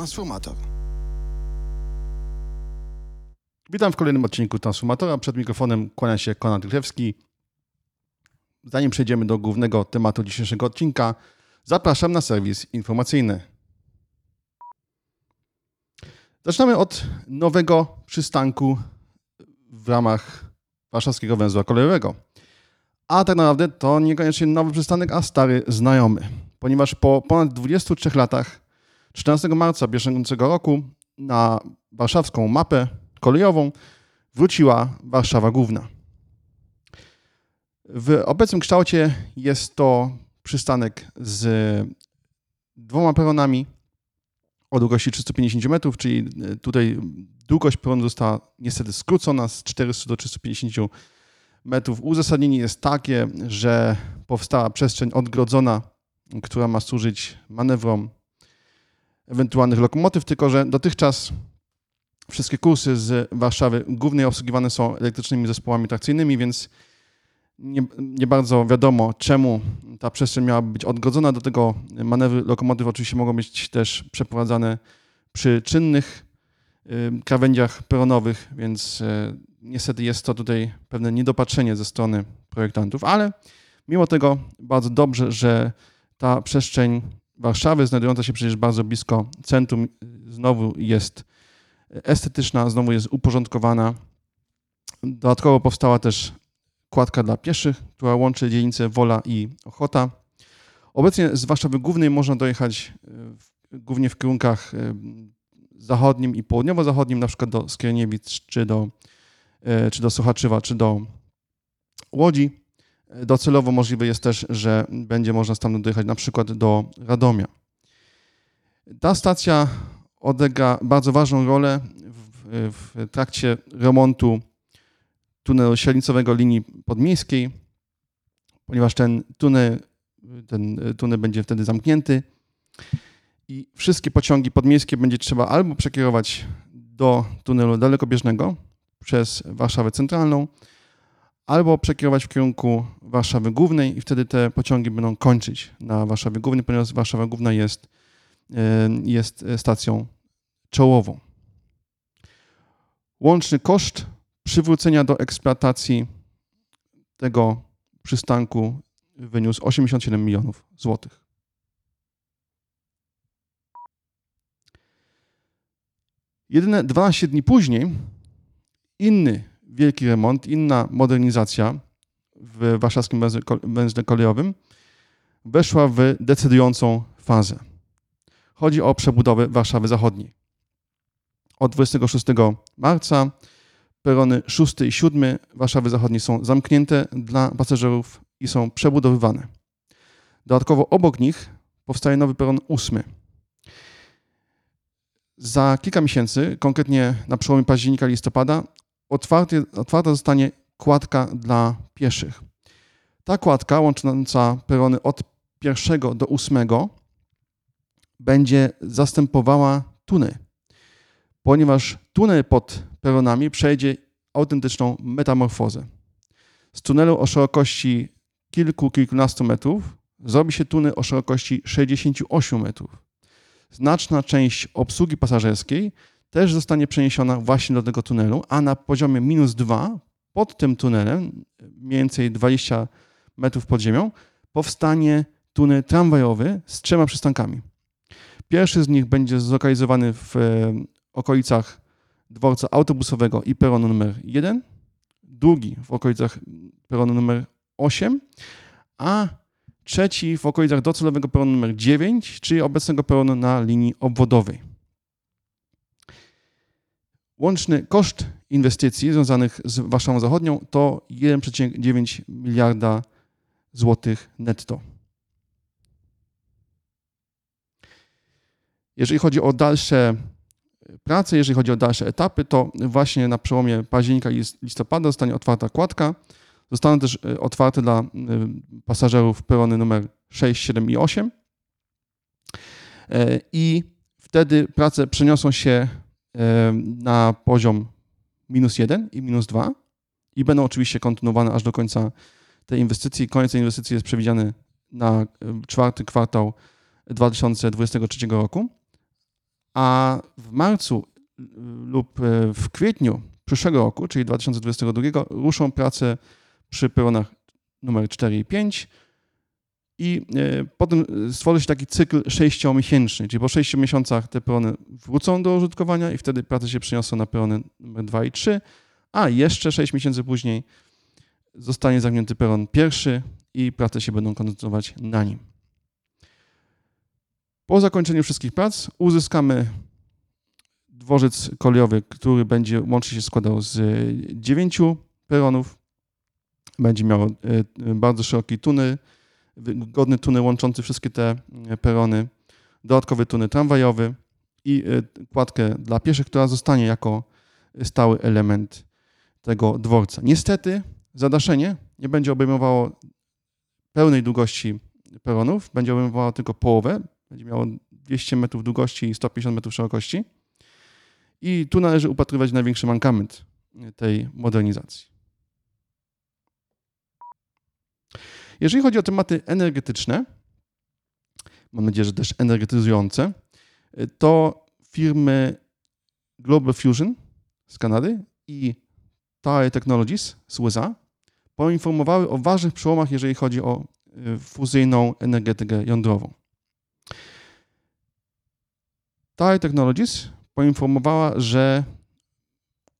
Transformator. Witam w kolejnym odcinku Transformatora. Przed mikrofonem kłania się Konrad Grzewski. Zanim przejdziemy do głównego tematu dzisiejszego odcinka, zapraszam na serwis informacyjny. Zaczynamy od nowego przystanku w ramach warszawskiego węzła kolejowego. A tak naprawdę to niekoniecznie nowy przystanek, a stary znajomy. Ponieważ po ponad 23 latach 14 marca bieżącego roku na warszawską mapę kolejową wróciła Warszawa Główna. W obecnym kształcie jest to przystanek z dwoma peronami o długości 350 metrów, czyli tutaj długość peronu została niestety skrócona z 400 do 350 metrów. Uzasadnienie jest takie, że powstała przestrzeń odgrodzona, która ma służyć manewrom ewentualnych lokomotyw, tylko że dotychczas wszystkie kursy z Warszawy głównie obsługiwane są elektrycznymi zespołami trakcyjnymi, więc nie, nie, bardzo wiadomo, czemu ta przestrzeń miałaby być odgrodzona. Do tego manewry lokomotyw oczywiście mogą być też przeprowadzane przy czynnych krawędziach peronowych, więc niestety jest to tutaj pewne niedopatrzenie ze strony projektantów, ale mimo tego bardzo dobrze, że ta przestrzeń Warszawy, znajdująca się przecież bardzo blisko centrum, znowu jest estetyczna, znowu jest uporządkowana. Dodatkowo powstała też kładka dla pieszych, która łączy dzielnice Wola i Ochota. Obecnie z Warszawy Głównej można dojechać w, głównie w kierunkach zachodnim i południowo-zachodnim, na przykład do Skierniewic, czy do, czy do Sochaczewa, czy do Łodzi. Docelowo możliwe jest też, że będzie można stamtąd dojechać na przykład do Radomia. Ta stacja odegra bardzo ważną rolę w, w trakcie remontu tunelu średnicowego linii podmiejskiej, ponieważ ten tunel, ten tunel będzie wtedy zamknięty i wszystkie pociągi podmiejskie będzie trzeba albo przekierować do tunelu dalekobieżnego przez Warszawę Centralną, albo przekierować w kierunku Warszawy Głównej i wtedy te pociągi będą kończyć na Warszawie Głównej, ponieważ Warszawa Główna jest, jest stacją czołową. Łączny koszt przywrócenia do eksploatacji tego przystanku wyniósł 87 milionów złotych. Jedyne 12 dni później inny wielki remont, inna modernizacja w warszawskim węźle kolejowym weszła w decydującą fazę. Chodzi o przebudowę Warszawy Zachodniej. Od 26 marca perony 6 i 7 Warszawy Zachodniej są zamknięte dla pasażerów i są przebudowywane. Dodatkowo obok nich powstaje nowy peron 8. Za kilka miesięcy, konkretnie na przełomie października listopada, otwarty, otwarta zostanie kładka dla pieszych. Ta kładka łącząca perony od pierwszego do ósmego będzie zastępowała tuny, ponieważ tunel pod peronami przejdzie autentyczną metamorfozę. Z tunelu o szerokości kilku, kilkunastu metrów zrobi się tunel o szerokości 68 metrów. Znaczna część obsługi pasażerskiej też zostanie przeniesiona właśnie do tego tunelu, a na poziomie minus 2 pod tym tunelem, mniej więcej 20 metrów pod ziemią, powstanie tunel tramwajowy z trzema przystankami. Pierwszy z nich będzie zlokalizowany w e, okolicach dworca autobusowego i peronu numer 1, drugi w okolicach peronu numer 8, a trzeci w okolicach docelowego peronu numer 9, czyli obecnego peronu na linii obwodowej. Łączny koszt inwestycji związanych z Warszawą Zachodnią to 1,9 miliarda złotych netto. Jeżeli chodzi o dalsze prace, jeżeli chodzi o dalsze etapy, to właśnie na przełomie października i listopada zostanie otwarta kładka. Zostaną też e, otwarte dla e, pasażerów perony numer 6, 7 i 8. E, I wtedy prace przeniosą się na poziom minus 1 i minus 2 i będą oczywiście kontynuowane aż do końca tej inwestycji. Koniec tej inwestycji jest przewidziany na czwarty kwartał 2023 roku. a w marcu lub w kwietniu przyszłego roku, czyli 2022, ruszą prace przy peronach numer 4 i 5 i e, potem stworzy się taki cykl sześciomiesięczny, czyli po sześciu miesiącach te perony wrócą do użytkowania i wtedy prace się przeniosą na perony numer 2 i 3, a jeszcze 6 miesięcy później zostanie zamknięty peron pierwszy i prace się będą koncentrować na nim. Po zakończeniu wszystkich prac uzyskamy dworzec kolejowy, który będzie łącznie się składał z dziewięciu peronów. Będzie miał e, bardzo szeroki tunel, wygodny tunel łączący wszystkie te e, perony, dodatkowy tunel tramwajowy i e, kładkę dla pieszych, która zostanie jako stały element tego dworca. Niestety zadaszenie nie będzie obejmowało pełnej długości peronów, będzie obejmowało tylko połowę, będzie miało 200 metrów długości i 150 metrów szerokości. I tu należy upatrywać największy mankament tej modernizacji. Jeżeli chodzi o tematy energetyczne, mam nadzieję, że też energetyzujące, to firmy Global Fusion z Kanady i Tire Technologies z USA poinformowały o ważnych przełomach, jeżeli chodzi o y, fuzyjną energetykę jądrową. Tire Technologies poinformowała, że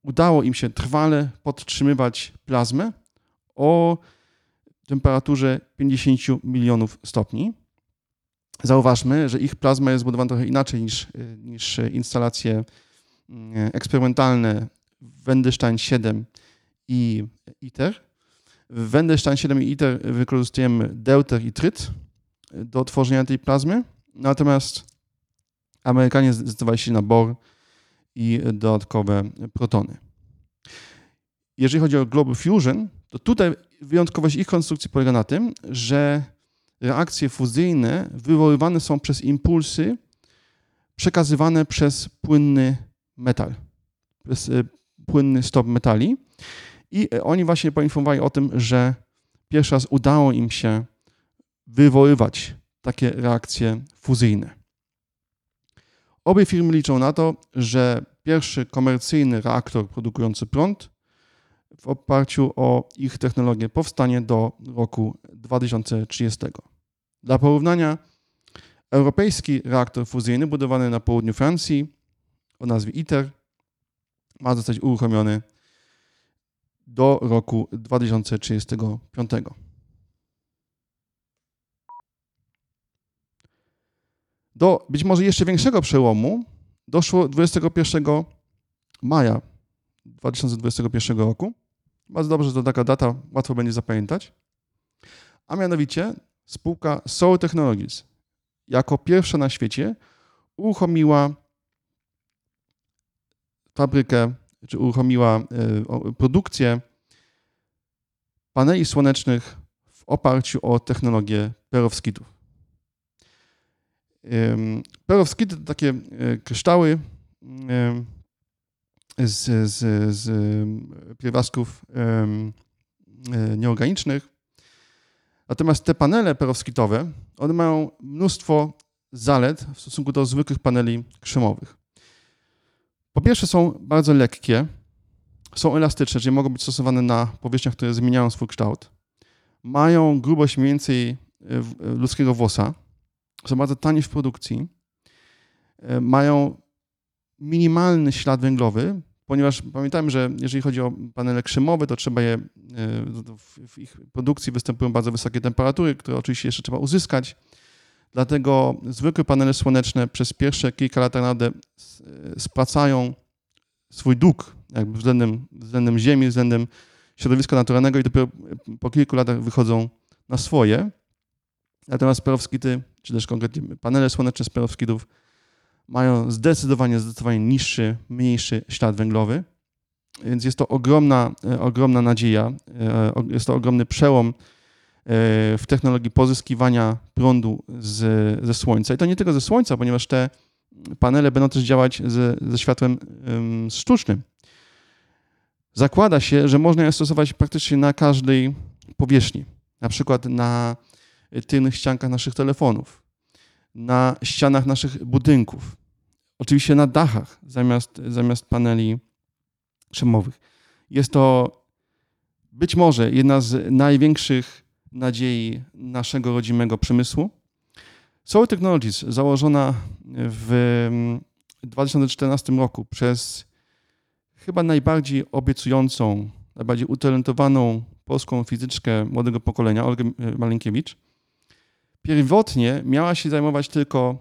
udało im się trwale podtrzymywać plazmę o temperaturze 50 milionów stopni. Zauważmy, że ich plazma jest zbudowana trochę inaczej niż, niż instalacje mm, eksperymentalne Wendelstein 7 i ITER. W Wendelstein 7 i ITER wykorzystujemy deuter i tryt do tworzenia tej plazmy, natomiast Amerykanie zdecydowali się na bor i dodatkowe protony. Jeżeli chodzi o Global Fusion, to tutaj wyjątkowość ich konstrukcji polega na tym, że reakcje fuzyjne wywoływane są przez impulsy przekazywane przez płynny metal, przez e, płynny stop metali. I oni właśnie poinformowali o tym, że pierwszy raz udało im się wywoływać takie reakcje fuzyjne. Obie firmy liczą na to, że pierwszy komercyjny reaktor produkujący prąd w oparciu o ich technologię powstanie do roku 2030. Dla porównania, europejski reaktor fuzyjny budowany na południu Francji o nazwie ITER ma zostać uruchomiony do roku 2035. Do być może jeszcze większego przełomu doszło 21 maja 2021 roku. Bardzo dobrze, że to taka data, łatwo będzie zapamiętać. A mianowicie spółka Soul Technologies jako pierwsza na świecie uruchomiła fabrykę, czy uruchomiła e, produkcję paneli słonecznych w oparciu o technologię perowskitów. Perowskity to takie e, kryształy z, z, z pierwiastków e, nieorganicznych. Natomiast te panele perowskitowe, one mają mnóstwo zalet w stosunku do zwykłych paneli krzemowych. Po pierwsze są bardzo lekkie, są elastyczne, czyli mogą być stosowane na powierzchniach, które zmieniają swój kształt. Mają grubość mniej więcej e, ludzkiego włosa, są bardzo tanie w produkcji, e, mają minimalny ślad węglowy, ponieważ pamiętajmy, że jeżeli chodzi o panele krzemowe, to trzeba je, e, w ich produkcji występują bardzo wysokie temperatury, które oczywiście jeszcze trzeba uzyskać. Dlatego zwykłe panele słoneczne przez pierwsze kilka lat naprawdę e, spłacają swój dług jakby względem, względem ziemi, względem środowiska naturalnego i dopiero po kilku latach wychodzą na swoje. Natomiast perowskity, czy też konkretnie panele słoneczne z perowskitów mają zdecydowanie, zdecydowanie niższy, mniejszy ślad węglowy. Więc jest to ogromna, e, ogromna nadzieja, e, jest to ogromny przełom e, w technologii pozyskiwania prądu z, ze słońca. I to nie tylko ze słońca, ponieważ te panele będą też działać ze, ze światłem sztucznym. Zakłada się, że można je stosować praktycznie na każdej powierzchni, na przykład na tylnych ściankach naszych telefonów, na ścianach naszych budynków, oczywiście na dachach zamiast, zamiast paneli szymowych. Jest to być może jedna z największych nadziei naszego rodzimego przemysłu. Solar Technologies, założona w 2014 roku przez chyba najbardziej obiecującą, najbardziej utalentowaną polską fizyczkę młodego pokolenia, Olgę Malinkiewicz, pierwotnie miała się zajmować tylko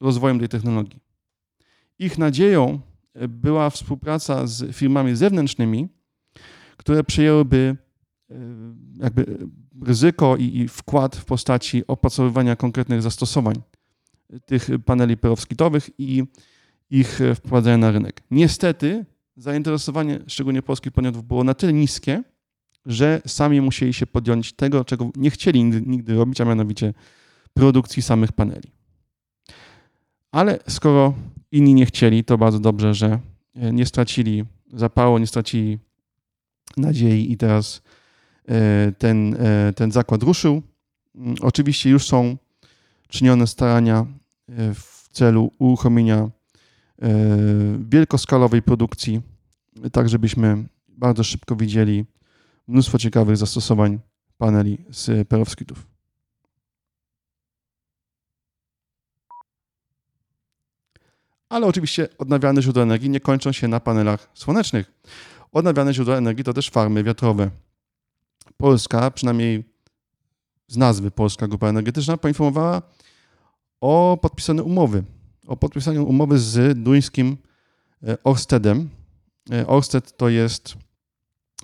rozwojem tej technologii. Ich nadzieją była współpraca z firmami zewnętrznymi, które przejęłyby e, jakby ryzyko i, wkład w postaci opracowywania konkretnych zastosowań tych paneli perowskitowych i ich wprowadzenia na rynek. Niestety zainteresowanie szczególnie polskich podmiotów było na tyle niskie, że sami musieli się podjąć tego, czego nie chcieli nigdy robić, a mianowicie produkcji samych paneli. Ale skoro inni nie chcieli, to bardzo dobrze, że nie stracili zapału, nie stracili nadziei i teraz e, ten, e, ten zakład ruszył. Mm, oczywiście już są czynione starania e, w celu uruchomienia wielkoskalowej produkcji, tak żebyśmy bardzo szybko widzieli mnóstwo ciekawych zastosowań paneli z perowskitów. Ale oczywiście odnawialne źródła energii nie kończą się na panelach słonecznych. Odnawialne źródła energii to też farmy wiatrowe. Polska, przynajmniej z nazwy Polska Grupa Energetyczna, poinformowała o podpisaniu umowy. O podpisaniu umowy z duńskim e, Orstedem. E, Orsted to jest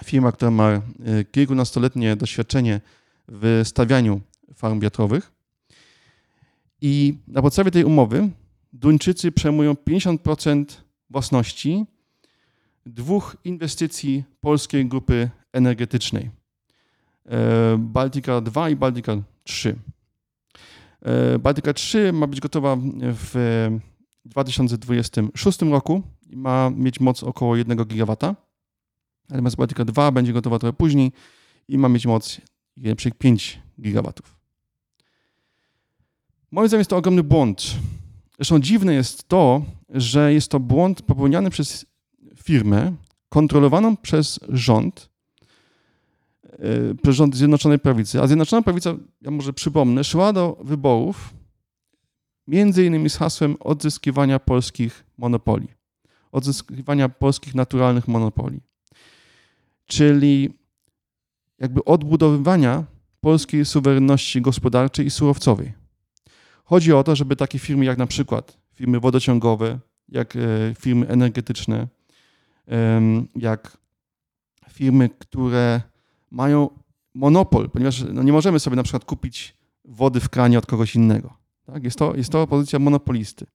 firma, która ma e, kilkunastoletnie doświadczenie w stawianiu farm wiatrowych. I na podstawie tej umowy Duńczycy przejmują 50% własności dwóch inwestycji polskiej grupy energetycznej. E, Baltica 2 i Baltica 3. E, Baltica 3 ma być gotowa w 2026 roku i ma mieć moc około 1 GW. Natomiast Baltica 2 będzie gotowa trochę później i ma mieć moc 1,5 GW. Moim zdaniem jest to ogromny błąd. Zresztą dziwne jest to, że jest to błąd popełniany przez firmę kontrolowaną przez rząd, e, przez rząd Zjednoczonej Prawicy. A Zjednoczona Prawica, ja może przypomnę, szła do wyborów między innymi z hasłem odzyskiwania polskich monopoli, odzyskiwania polskich naturalnych monopoli, czyli jakby odbudowywania polskiej suwerenności gospodarczej i surowcowej. Chodzi o to, żeby takie firmy jak na przykład firmy wodociągowe, jak e, firmy energetyczne, jak firmy, które mają monopol, ponieważ no nie możemy sobie na przykład kupić wody w kranie od kogoś innego. Tak? Jest, to, jest to pozycja monopolisty.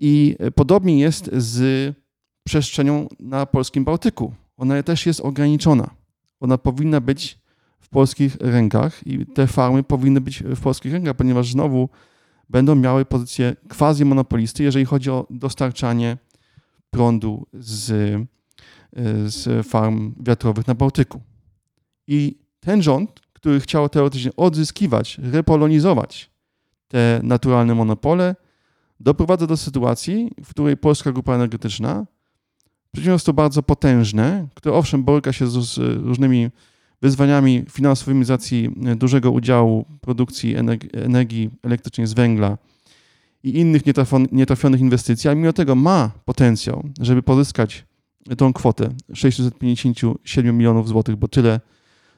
I podobnie jest z przestrzenią na polskim Bałtyku. Ona też jest ograniczona. Ona powinna być w polskich rękach i te farmy powinny być w polskich rękach, ponieważ znowu będą miały pozycję quasi monopolisty, jeżeli chodzi o dostarczanie prądu z, z farm wiatrowych na Bałtyku. I ten rząd, który chciał teoretycznie odzyskiwać, repolonizować te naturalne monopole, doprowadza do sytuacji, w której polska grupa energetyczna, przedsiębiorstwo bardzo potężne, które owszem boryka się z różnymi wyzwaniami finansowymi z racji dużego udziału produkcji energii elektrycznej z węgla, i innych nietrafionych inwestycji, a mimo tego ma potencjał, żeby pozyskać tą kwotę 657 milionów złotych, bo tyle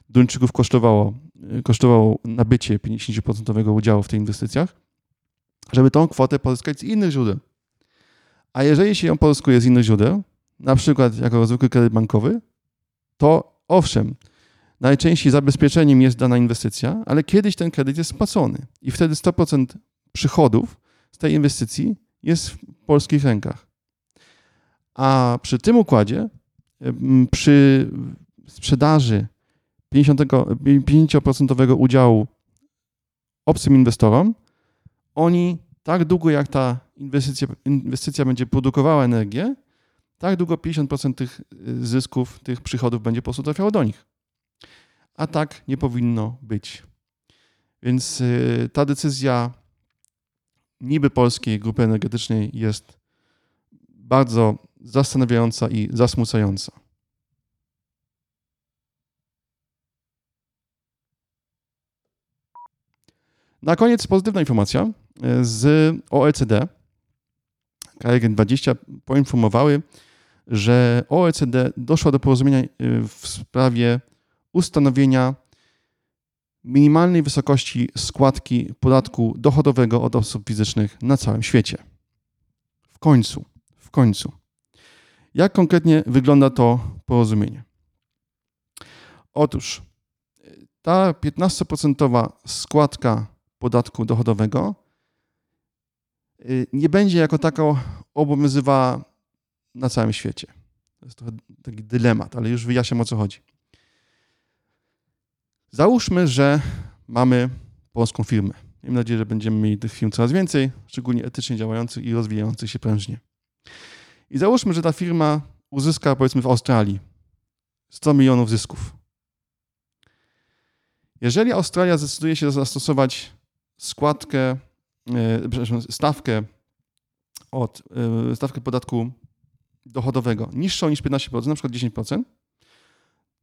Duńczyków kosztowało, kosztowało nabycie 50% udziału w tych inwestycjach, żeby tą kwotę pozyskać z innych źródeł. A jeżeli się ją pozyskuje z innych źródeł, na przykład jako zwykły kredyt bankowy, to owszem, najczęściej zabezpieczeniem jest dana inwestycja, ale kiedyś ten kredyt jest spłacony i wtedy 100% przychodów z tej inwestycji jest w polskich rękach. A przy tym układzie, przy sprzedaży 50%, udziału obcym inwestorom, oni tak długo jak ta inwestycja, inwestycja będzie produkowała energię, tak długo 50% tych y, zysków, tych przychodów będzie po prostu trafiało do nich. A tak nie powinno być. Więc y, ta decyzja niby polskiej grupy energetycznej jest bardzo zastanawiająca i zasmucająca. Na koniec pozytywna informacja e, z OECD. Kraje 20 poinformowały, że OECD doszło do porozumienia e, w sprawie ustanowienia minimalnej wysokości składki podatku dochodowego od osób fizycznych na całym świecie. W końcu, w końcu. Jak konkretnie wygląda to porozumienie? Otóż ta 15% składka podatku dochodowego y, nie będzie jako tako obowiązywała na całym świecie. To jest trochę taki dylemat, ale już wyjaśniam o co chodzi. Załóżmy, że mamy polską firmę. Mam nadzieję, że będziemy mieli tych firm coraz więcej, szczególnie etycznie działających i rozwijających się prężnie. I załóżmy, że ta firma uzyska powiedzmy w Australii 100 milionów zysków. Jeżeli Australia zdecyduje się zastosować składkę, e, przepraszam, stawkę od e, stawkę podatku dochodowego niższą niż 15%, na przykład 10%,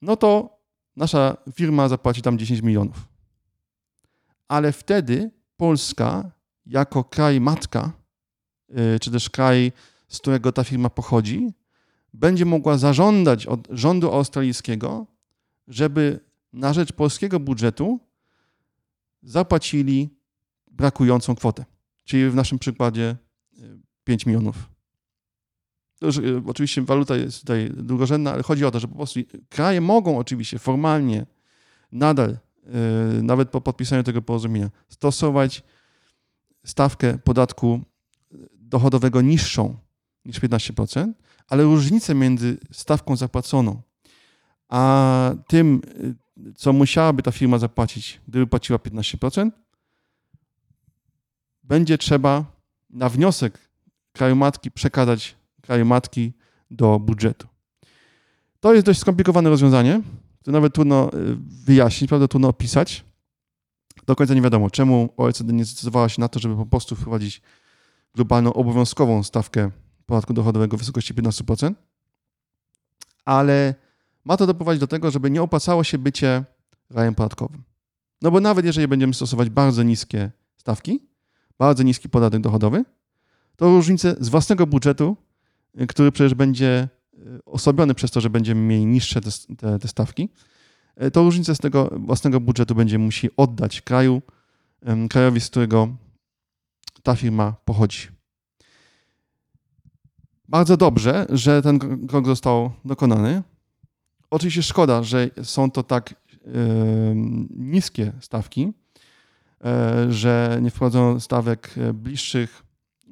no to nasza firma zapłaci tam 10 milionów. Ale wtedy Polska, jako kraj matka, e, czy też kraj, z którego ta firma pochodzi, będzie mogła zażądać od rządu australijskiego, żeby na rzecz polskiego budżetu zapłacili brakującą kwotę. Czyli w naszym przykładzie 5 milionów. Już, e, oczywiście waluta jest tutaj drugorzędna, ale chodzi o to, że po prostu kraje mogą oczywiście formalnie nadal, e, nawet po podpisaniu tego porozumienia, stosować stawkę podatku dochodowego niższą niż 15%, ale różnicę między stawką zapłaconą a tym, e, co musiałaby ta firma zapłacić, gdyby płaciła 15%, będzie trzeba na wniosek kraju matki przekazać kraju matki do budżetu. To jest dość skomplikowane rozwiązanie, to nawet trudno y, wyjaśnić, prawda, trudno opisać. Do końca nie wiadomo, czemu OECD nie zdecydowała się na to, żeby po prostu wprowadzić globalną obowiązkową stawkę podatku dochodowego w wysokości 15%, ale ma to doprowadzić do tego, żeby nie opłacało się bycie rajem podatkowym. No bo nawet jeżeli będziemy stosować bardzo niskie stawki, bardzo niski podatek dochodowy, to różnice z własnego budżetu który przecież będzie e, osłabiony przez to, że będziemy mieli niższe te, te, te stawki, e, to różnicę z tego własnego budżetu będzie musi oddać kraju, krajowi, z którego ta firma pochodzi. Bardzo dobrze, że ten krok został dokonany. Oczywiście szkoda, że są to tak niskie stawki, e, że nie wprowadzono stawek bliższych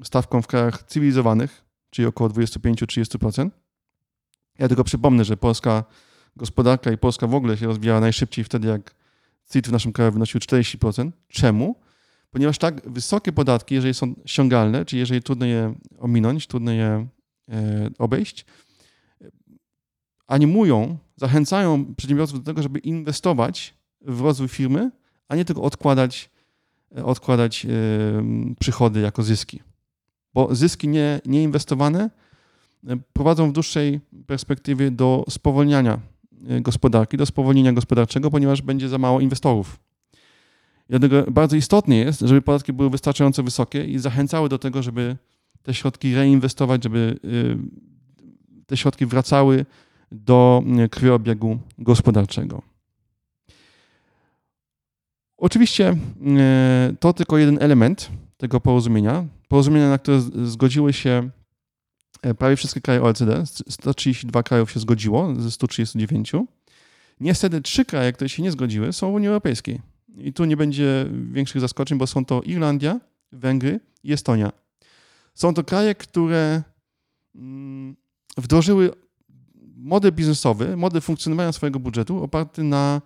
stawkom w krajach cywilizowanych, czyli około 25-30%. Ja tylko przypomnę, że polska gospodarka i Polska w ogóle się rozwijała najszybciej wtedy, jak CIT w naszym kraju wynosił 40%. Czemu? Ponieważ tak wysokie podatki, jeżeli są ściągalne, czyli jeżeli trudno je ominąć, trudno je e, obejść, animują, zachęcają przedsiębiorców do tego, żeby inwestować w rozwój firmy, a nie tylko odkładać, odkładać e, przychody jako zyski bo zyski nie, nieinwestowane e, prowadzą w dłuższej perspektywie do spowolniania e, gospodarki, do spowolnienia gospodarczego, ponieważ będzie za mało inwestorów. Dlatego bardzo istotne jest, żeby podatki były wystarczająco wysokie i zachęcały do tego, żeby te środki reinwestować, żeby e, te środki wracały do krwiobiegu gospodarczego. Oczywiście to tylko jeden element tego porozumienia porozumienia, na które zgodziły się e, prawie wszystkie kraje OECD. 132 krajów się zgodziło ze 139. Niestety trzy kraje, które się nie zgodziły, są w Unii Europejskiej. I tu nie będzie większych zaskoczeń, bo są to Irlandia, Węgry i Estonia. Są to kraje, które mm, wdrożyły model biznesowy, model funkcjonowania swojego budżetu oparty na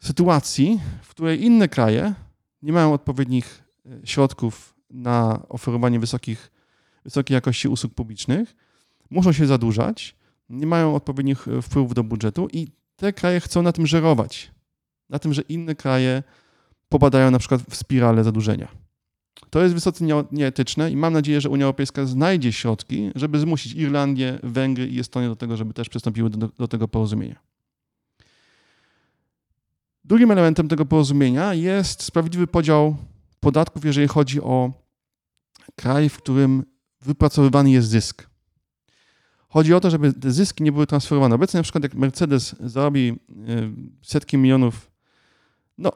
sytuacji, w której inne kraje nie mają odpowiednich e, środków na oferowanie wysokich, wysokiej jakości usług publicznych, muszą się zadłużać, nie mają odpowiednich e, wpływów do budżetu i te kraje chcą na tym żerować. Na tym, że inne kraje popadają na przykład w spiralę zadłużenia. To jest wysoce nieetyczne i mam nadzieję, że Unia Europejska znajdzie środki, żeby zmusić Irlandię, Węgry i Estonię do tego, żeby też przystąpiły do, do tego porozumienia. Drugim elementem tego porozumienia jest sprawiedliwy podział podatków, jeżeli chodzi o kraj, w którym wypracowywany jest zysk. Chodzi o to, żeby te zyski nie były transferowane. Obecnie na przykład jak Mercedes zarobi e, setki milionów, no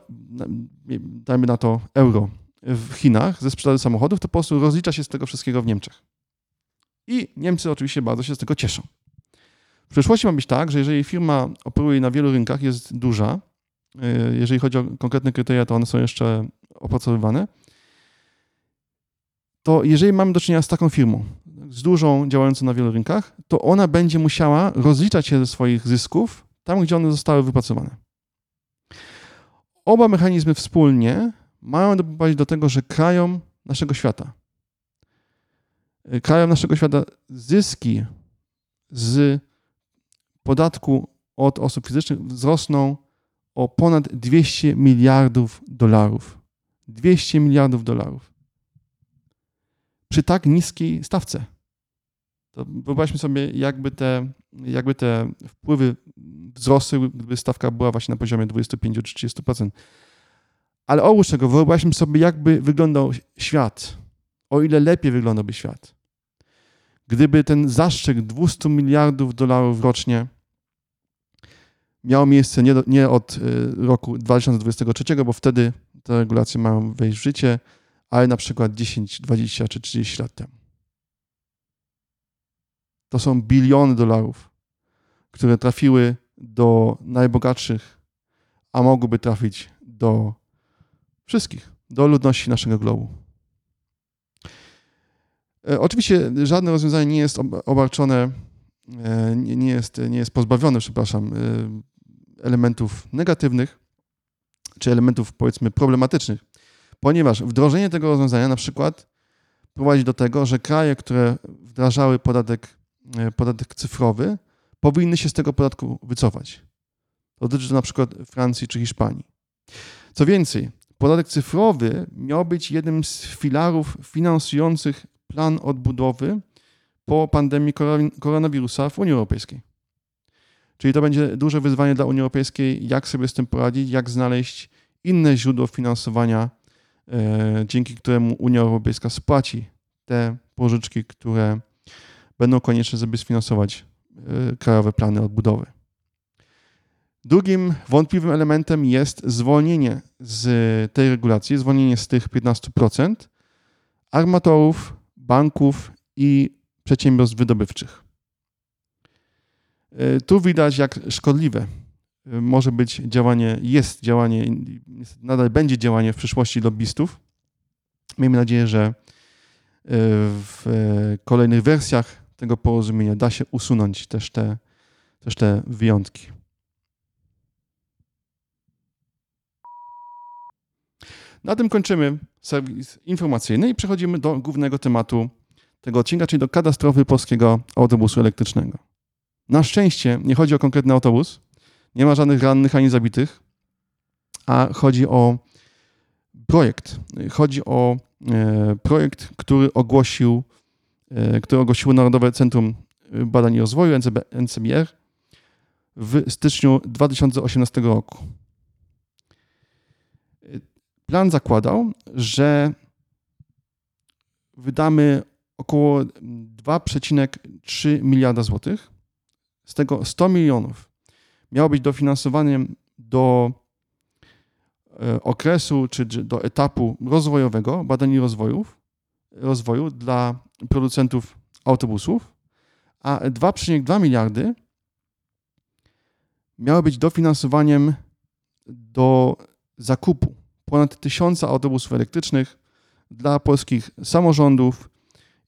dajmy na to euro w Chinach ze sprzedaży samochodów, to po prostu rozlicza się z tego wszystkiego w Niemczech. I Niemcy oczywiście bardzo się z tego cieszą. W przyszłości ma być tak, że jeżeli firma operuje na wielu rynkach, jest duża, jeżeli chodzi o konkretne kryteria, to one są jeszcze opracowywane, to jeżeli mamy do czynienia z taką firmą, z dużą, działającą na wielu rynkach, to ona będzie musiała rozliczać się ze swoich zysków tam, gdzie one zostały wypracowane. Oba mechanizmy wspólnie mają doprowadzić do tego, że krajom naszego świata, krajom naszego świata zyski z podatku od osób fizycznych wzrosną o ponad 200 miliardów dolarów. 200 miliardów dolarów. Przy tak niskiej stawce. To wyobraźmy sobie, jakby te, jakby te wpływy wzrosły, gdyby stawka była właśnie na poziomie 25 czy 30%. Ale oprócz tego wyobraźmy sobie, jakby wyglądał świat, o ile lepiej wyglądałby świat. Gdyby ten zastrzyk 200 miliardów dolarów rocznie miał miejsce nie, nie od y, roku 2023, bo wtedy te regulacje mają wejść w życie, ale na przykład 10, 20 czy 30 lat temu. To są biliony dolarów, które trafiły do najbogatszych, a mogłyby trafić do wszystkich, do ludności naszego globu. E, oczywiście żadne rozwiązanie nie jest obarczone, e, nie jest, nie jest pozbawione, przepraszam, e, elementów negatywnych czy elementów powiedzmy problematycznych, ponieważ wdrożenie tego rozwiązania na przykład prowadzi do tego, że kraje, które wdrażały podatek, podatek cyfrowy, powinny się z tego podatku wycofać. Dotyczy to na przykład Francji czy Hiszpanii. Co więcej, podatek cyfrowy miał być jednym z filarów finansujących plan odbudowy po pandemii koronawirusa w Unii Europejskiej. Czyli to będzie duże wyzwanie dla Unii Europejskiej, jak sobie z tym poradzić, jak znaleźć inne źródło finansowania, e, dzięki któremu Unia Europejska spłaci te pożyczki, które będą konieczne, żeby sfinansować e, krajowe plany odbudowy. Drugim wątpliwym elementem jest zwolnienie z tej regulacji, zwolnienie z tych 15% armatorów, banków i przedsiębiorstw wydobywczych. E, tu widać, jak szkodliwe e, może być działanie, jest działanie, nadal będzie działanie w przyszłości lobbystów. Miejmy nadzieję, że e, w kolejnych wersjach tego porozumienia da się usunąć też te, też te wyjątki. Na tym kończymy serwis informacyjny i przechodzimy do głównego tematu tego odcinka, czyli do katastrofy polskiego autobusu elektrycznego. Na szczęście nie chodzi o konkretny autobus, nie ma żadnych rannych ani zabitych, a chodzi o projekt. Chodzi o e, projekt, który ogłosił, e, który ogłosiło Narodowe Centrum Badań i Rozwoju, NCB, NCBR, w styczniu 2018 roku. Plan zakładał, że wydamy około 2,3 miliarda złotych. Z tego 100 milionów miało być dofinansowaniem do e, okresu czy do etapu rozwojowego, badań i rozwojów, rozwoju dla producentów autobusów, a 2,2 miliardy miały być dofinansowaniem do zakupu ponad tysiąca autobusów elektrycznych dla polskich samorządów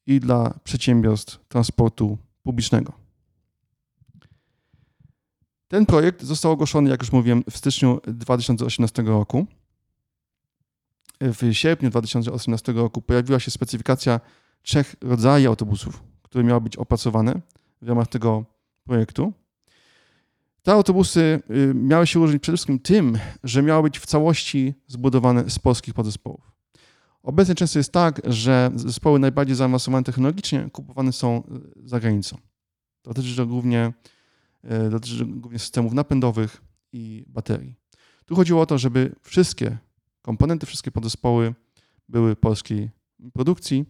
i dla przedsiębiorstw transportu publicznego. Ten projekt został ogłoszony, jak już mówiłem, w styczniu 2018 roku. W sierpniu 2018 roku pojawiła się specyfikacja trzech rodzajów autobusów, które miały być opracowane w ramach tego projektu. Te autobusy y, miały się różnić przede wszystkim tym, że miały być w całości zbudowane z polskich podzespołów. Obecnie często jest tak, że zespoły najbardziej zaawansowane technologicznie kupowane są za granicą. Dotyczy to głównie, dotyczy to głównie systemów napędowych i baterii. Tu chodziło o to, żeby wszystkie komponenty, wszystkie podzespoły były polskiej produkcji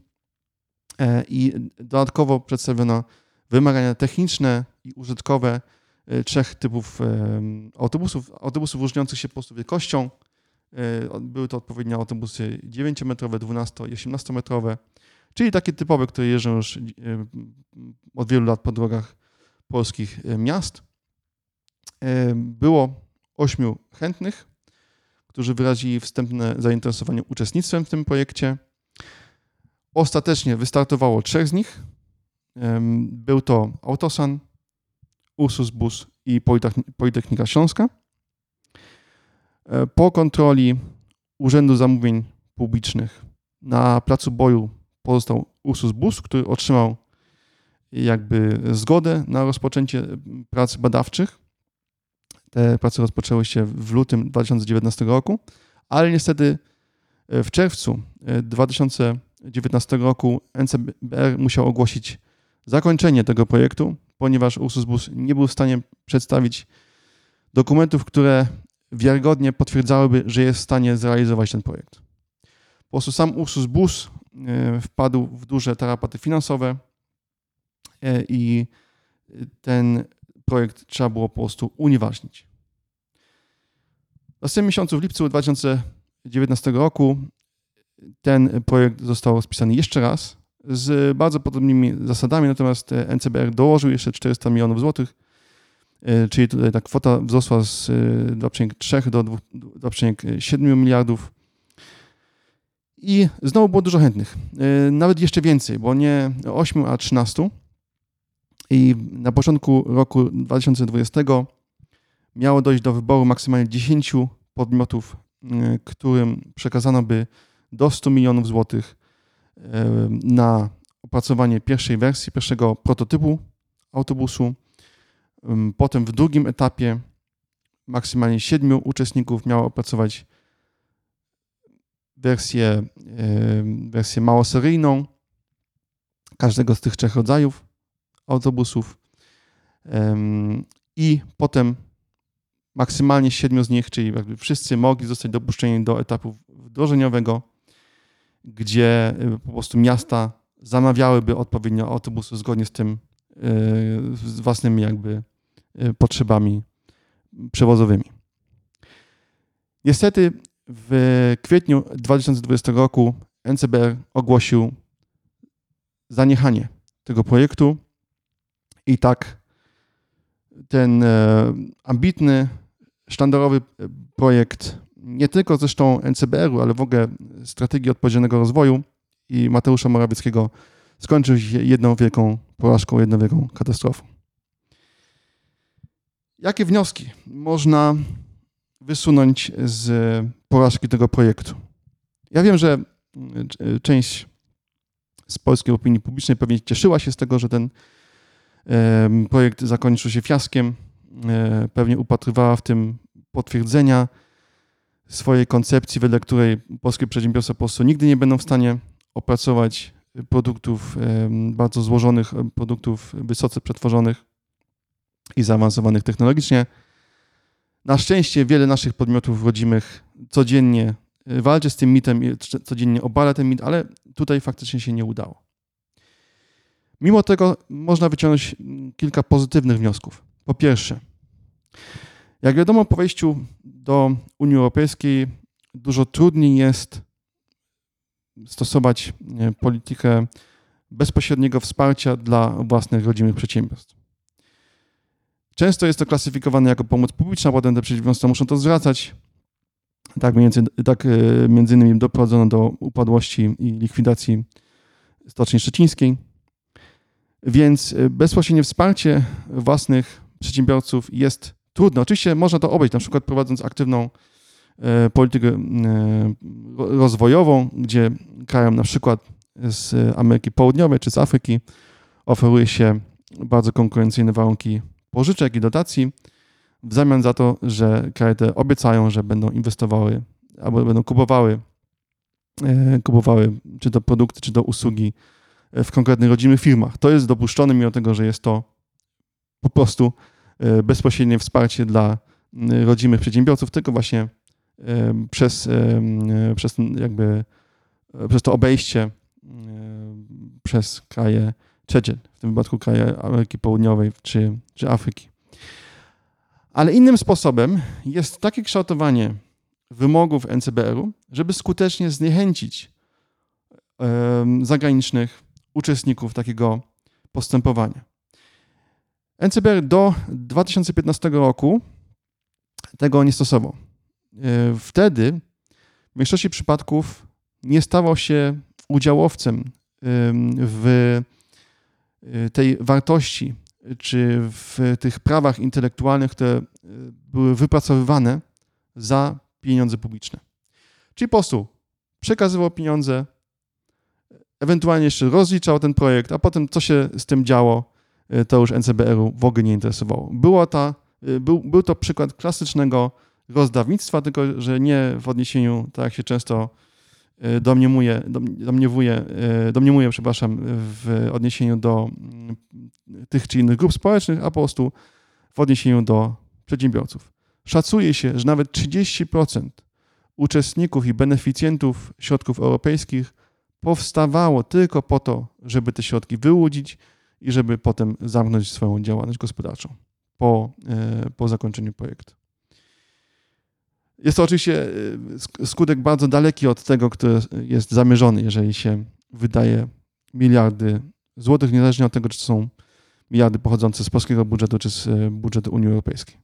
e, i dodatkowo przedstawiono wymagania techniczne i użytkowe e, trzech typów e, autobusów, autobusów różniących się po prostu wielkością. Były to odpowiednio autobusy 9-metrowe, 12 i 18-metrowe, czyli takie typowe, które jeżdżą już od wielu lat po drogach polskich miast. Było ośmiu chętnych, którzy wyrazili wstępne zainteresowanie uczestnictwem w tym projekcie. Ostatecznie wystartowało trzech z nich. Był to Autosan, Ursus Bus i Politechnika Śląska. E, po kontroli Urzędu Zamówień Publicznych na placu boju pozostał Ursus Bus, który otrzymał jakby zgodę na rozpoczęcie prac badawczych. Te prace rozpoczęły się w lutym 2019 roku, ale niestety e, w czerwcu 2019 e, roku NCBR musiał ogłosić zakończenie tego projektu, ponieważ Ursus Bus nie był w stanie przedstawić dokumentów, które wiarygodnie potwierdzałyby, że jest w stanie zrealizować ten projekt. Po prostu sam Ursus Bus e, wpadł w duże tarapaty finansowe i ten projekt trzeba było po prostu unieważnić. W następnym miesiącu, w lipcu 2019 roku, ten projekt został spisany jeszcze raz z bardzo podobnymi zasadami, natomiast NCBR dołożył jeszcze 400 milionów złotych, e, czyli tutaj ta kwota wzrosła z 2,3 e, do 2,7 miliardów. I znowu było dużo chętnych, e, nawet jeszcze więcej, bo nie 8, a 13. I na początku roku 2020 miało dojść do wyboru maksymalnie 10 podmiotów, y, którym przekazano by do 100 milionów złotych y, na opracowanie pierwszej wersji, pierwszego prototypu autobusu. Potem w drugim etapie maksymalnie siedmiu uczestników miało opracować wersję, y, wersję małoseryjną każdego z tych trzech rodzajów autobusów i potem maksymalnie siedmiu z nich, czyli jakby wszyscy mogli zostać dopuszczeni do etapu wdrożeniowego, gdzie y, po prostu miasta zamawiałyby odpowiednio autobusy zgodnie z tym, y, z własnymi jakby y, potrzebami przewozowymi. Niestety w kwietniu 2020 roku NCBR ogłosił zaniechanie tego projektu i tak ten e, ambitny, sztandarowy e, projekt nie tylko zresztą NCBR-u, ale w ogóle strategii odpowiedzialnego rozwoju i Mateusza Morawieckiego skończył się jedną wielką porażką, jedną wielką katastrofą. Jakie wnioski można wysunąć z porażki tego projektu? Ja wiem, że e, część z polskiej opinii publicznej pewnie cieszyła się z tego, że ten Projekt zakończył się fiaskiem. E, pewnie upatrywała w tym potwierdzenia swojej koncepcji, wedle której polskie przedsiębiorstwa po prostu nigdy nie będą w stanie opracować produktów, bardzo złożonych, produktów wysoce przetworzonych i zaawansowanych technologicznie. Na szczęście wiele naszych podmiotów rodzimych codziennie e, walczy z tym mitem, codziennie obala ten mit, ale tutaj faktycznie się nie udało. Mimo tego można wyciągnąć kilka pozytywnych wniosków. Po pierwsze, jak wiadomo, po wejściu do Unii Europejskiej dużo trudniej jest stosować politykę bezpośredniego wsparcia dla własnych rodzimych przedsiębiorstw. Często jest to klasyfikowane jako pomoc publiczna, potem te przedsiębiorstwa muszą to zwracać. Tak, między, tak e, między innymi doprowadzono do upadłości i likwidacji Stoczni Szczecińskiej. Więc y, bezpośrednie wsparcie własnych przedsiębiorców jest trudne. Oczywiście można to obejść, na przykład prowadząc aktywną e, politykę e, rozwojową, gdzie krajom na przykład z Ameryki Południowej czy z Afryki oferuje się bardzo konkurencyjne warunki pożyczek i dotacji w zamian za to, że kraje te obiecają, że będą inwestowały albo będą kupowały kupowały czy to produkty, czy to usługi w konkretnych rodzimych firmach. To jest dopuszczone, mimo tego, że jest to po prostu bezpośrednie wsparcie dla rodzimych przedsiębiorców, tylko właśnie przez, przez jakby przez to obejście przez kraje trzecie, w tym wypadku kraje Ameryki Południowej czy, czy Afryki. Ale innym sposobem jest takie kształtowanie wymogów NCBR-u, żeby skutecznie zniechęcić zagranicznych uczestników takiego postępowania. NCBR do 2015 roku tego nie stosował. E, wtedy w większości przypadków nie stawał się udziałowcem w y, tej wartości czy w tych prawach intelektualnych, które y, były wypracowywane za pieniądze publiczne. Czyli po prostu przekazywał pieniądze, ewentualnie jeszcze rozliczał ten projekt, a potem co się z tym działo, y, to już NCBR-u w ogóle nie interesowało. Była ta, był, był to przykład klasycznego rozdawnictwa, tylko że nie w odniesieniu, tak jak się często E, domniemuje, domniemuje, e, domniemuje przepraszam, w odniesieniu do mm, tych czy innych grup społecznych, a po prostu w odniesieniu do przedsiębiorców. Szacuje się, że nawet 30% uczestników i beneficjentów środków europejskich powstawało tylko po to, żeby te środki wyłudzić i żeby potem zamknąć swoją działalność gospodarczą po, e, po zakończeniu projektu. Jest to oczywiście y, skutek bardzo daleki od tego, który jest zamierzony, jeżeli się wydaje miliardy złotych, niezależnie od tego, czy to są miliardy pochodzące z polskiego budżetu, czy z y, budżetu Unii Europejskiej.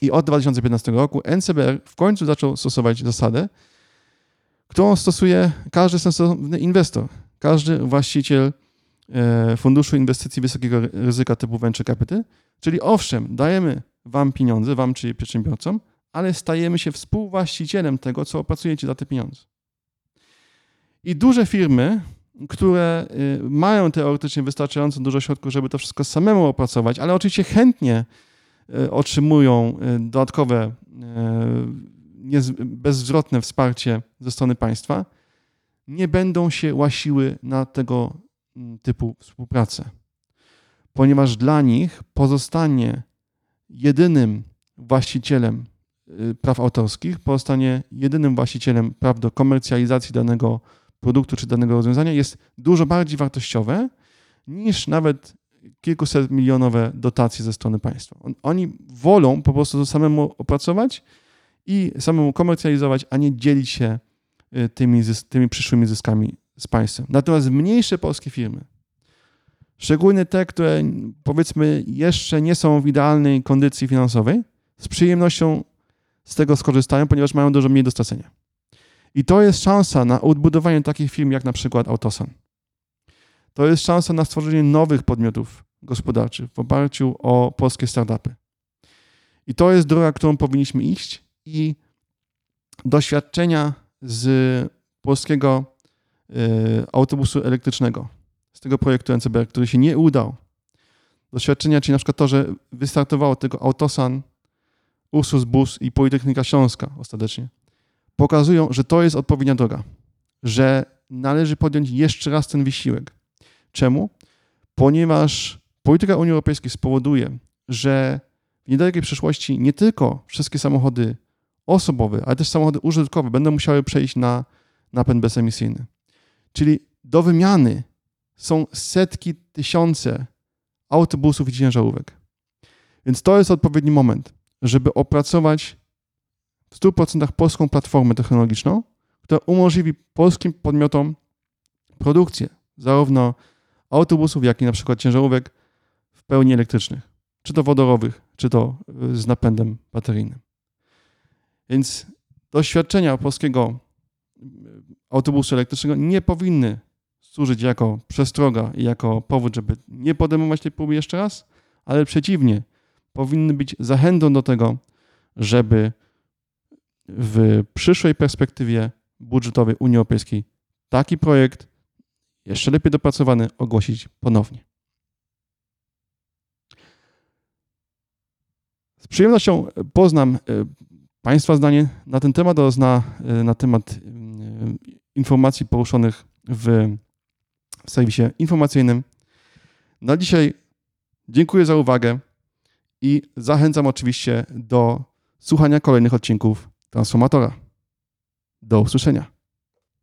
I od 2015 roku NCBR w końcu zaczął stosować zasadę, którą stosuje każdy sensowny inwestor, każdy właściciel e, funduszu inwestycji wysokiego ryzyka typu venture capital, czyli owszem, dajemy wam pieniądze, wam czyli przedsiębiorcom, ale stajemy się współwłaścicielem tego, co opracujecie za te pieniądze. I duże firmy, które y, mają teoretycznie wystarczająco dużo środków, żeby to wszystko samemu opracować, ale oczywiście chętnie y, otrzymują y, dodatkowe, bezzwrotne wsparcie ze strony państwa, nie będą się łasiły na tego mm, typu współpracę. Ponieważ dla nich pozostanie jedynym właścicielem Y, praw autorskich pozostanie jedynym właścicielem praw do komercjalizacji danego produktu czy danego rozwiązania, jest dużo bardziej wartościowe niż nawet kilkuset milionowe dotacje ze strony państwa. Oni wolą po prostu to samemu opracować i samemu komercjalizować, a nie dzielić się y, tymi, tymi przyszłymi zyskami z państwem. Natomiast mniejsze polskie firmy, szczególnie te, które powiedzmy jeszcze nie są w idealnej kondycji finansowej, z przyjemnością z tego skorzystają, ponieważ mają dużo mniej do stracenia. I to jest szansa na odbudowanie takich firm jak na przykład Autosan. To jest szansa na stworzenie nowych podmiotów gospodarczych w oparciu o polskie startupy. I to jest droga, którą powinniśmy iść i doświadczenia z polskiego y, autobusu elektrycznego, z tego projektu NCBR, który się nie udał. Doświadczenia, czyli na przykład to, że wystartowało tego Autosan Ursus Bus i Politechnika Śląska ostatecznie, pokazują, że to jest odpowiednia droga, że należy podjąć jeszcze raz ten wysiłek. Czemu? Ponieważ polityka Unii Europejskiej spowoduje, że w niedalekiej przyszłości nie tylko wszystkie samochody osobowe, ale też samochody użytkowe będą musiały przejść na napęd bezemisyjny. Czyli do wymiany są setki, tysiące autobusów i ciężarówek. Więc to jest odpowiedni moment żeby opracować w 100% polską platformę technologiczną, która umożliwi polskim podmiotom produkcję zarówno autobusów, jak i na przykład ciężarówek w pełni elektrycznych, czy to wodorowych, czy to y, z napędem bateryjnym. Więc doświadczenia polskiego y, autobusu elektrycznego nie powinny służyć jako przestroga i jako powód, żeby nie podejmować tej próby jeszcze raz, ale przeciwnie, powinny być zachętą do tego, żeby w przyszłej perspektywie budżetowej Unii Europejskiej taki projekt, jeszcze lepiej dopracowany, ogłosić ponownie. Z przyjemnością poznam e, Państwa zdanie na ten temat oraz na, e, na temat e, informacji poruszonych w serwisie informacyjnym. Na dzisiaj dziękuję za uwagę i zachęcam oczywiście do słuchania kolejnych odcinków Transformatora. Do usłyszenia.